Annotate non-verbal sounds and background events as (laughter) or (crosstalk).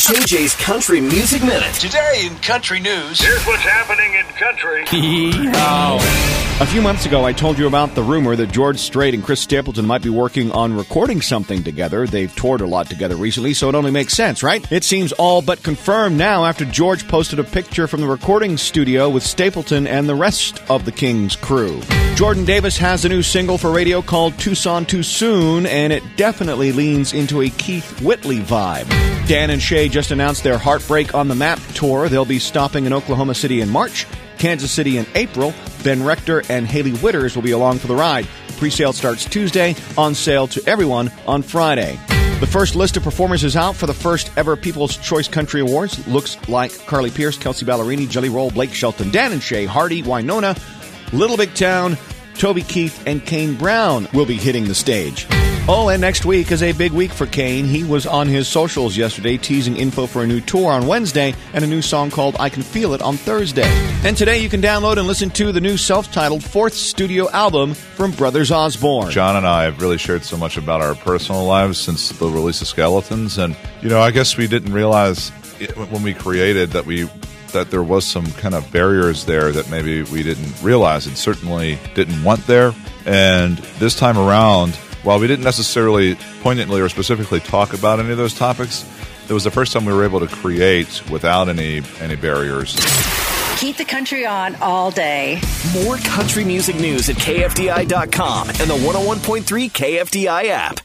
JJ's Country Music Minute. Today in country news. Here's what's happening in country. (laughs) A few months ago, I told you about the rumor that George Strait and Chris Stapleton might be working on recording something together. They've toured a lot together recently, so it only makes sense, right? It seems all but confirmed now after George posted a picture from the recording studio with Stapleton and the rest of the King's crew. Jordan Davis has a new single for radio called Tucson Too Soon, and it definitely leans into a Keith Whitley vibe. Dan and Shay just announced their Heartbreak on the Map tour. They'll be stopping in Oklahoma City in March. Kansas City in April. Ben Rector and Hailey Whitters will be along for the ride. Pre-sale starts Tuesday, on sale to everyone on Friday. The first list of performers is out for the first ever People's Choice Country Awards. Looks like Carly Pearce, Kelsea Ballerini, Jelly Roll, Blake Shelton, Dan and Shay, Hardy, Wynonna, Little Big Town, Toby Keith, and Kane Brown will be hitting the stage. Oh, and next week is a big week for Kane. He was on his socials yesterday teasing info for a new tour on Wednesday and a new song called I Can Feel It on Thursday. And today you can download and listen to the new self titled fourth studio album from Brothers Osborne. John and I have really shared so much about our personal lives since the release of Skeletons, and you know, I guess we didn't realize it, when we created that we that there was some kind of barriers there that maybe we didn't realize and certainly didn't want there. And this time around, while we didn't necessarily poignantly or specifically talk about any of those topics, it was the first time we were able to create without any any barriers. Keep the country on all day. More country music news at KFDI.com and the 101.3 KFDI app.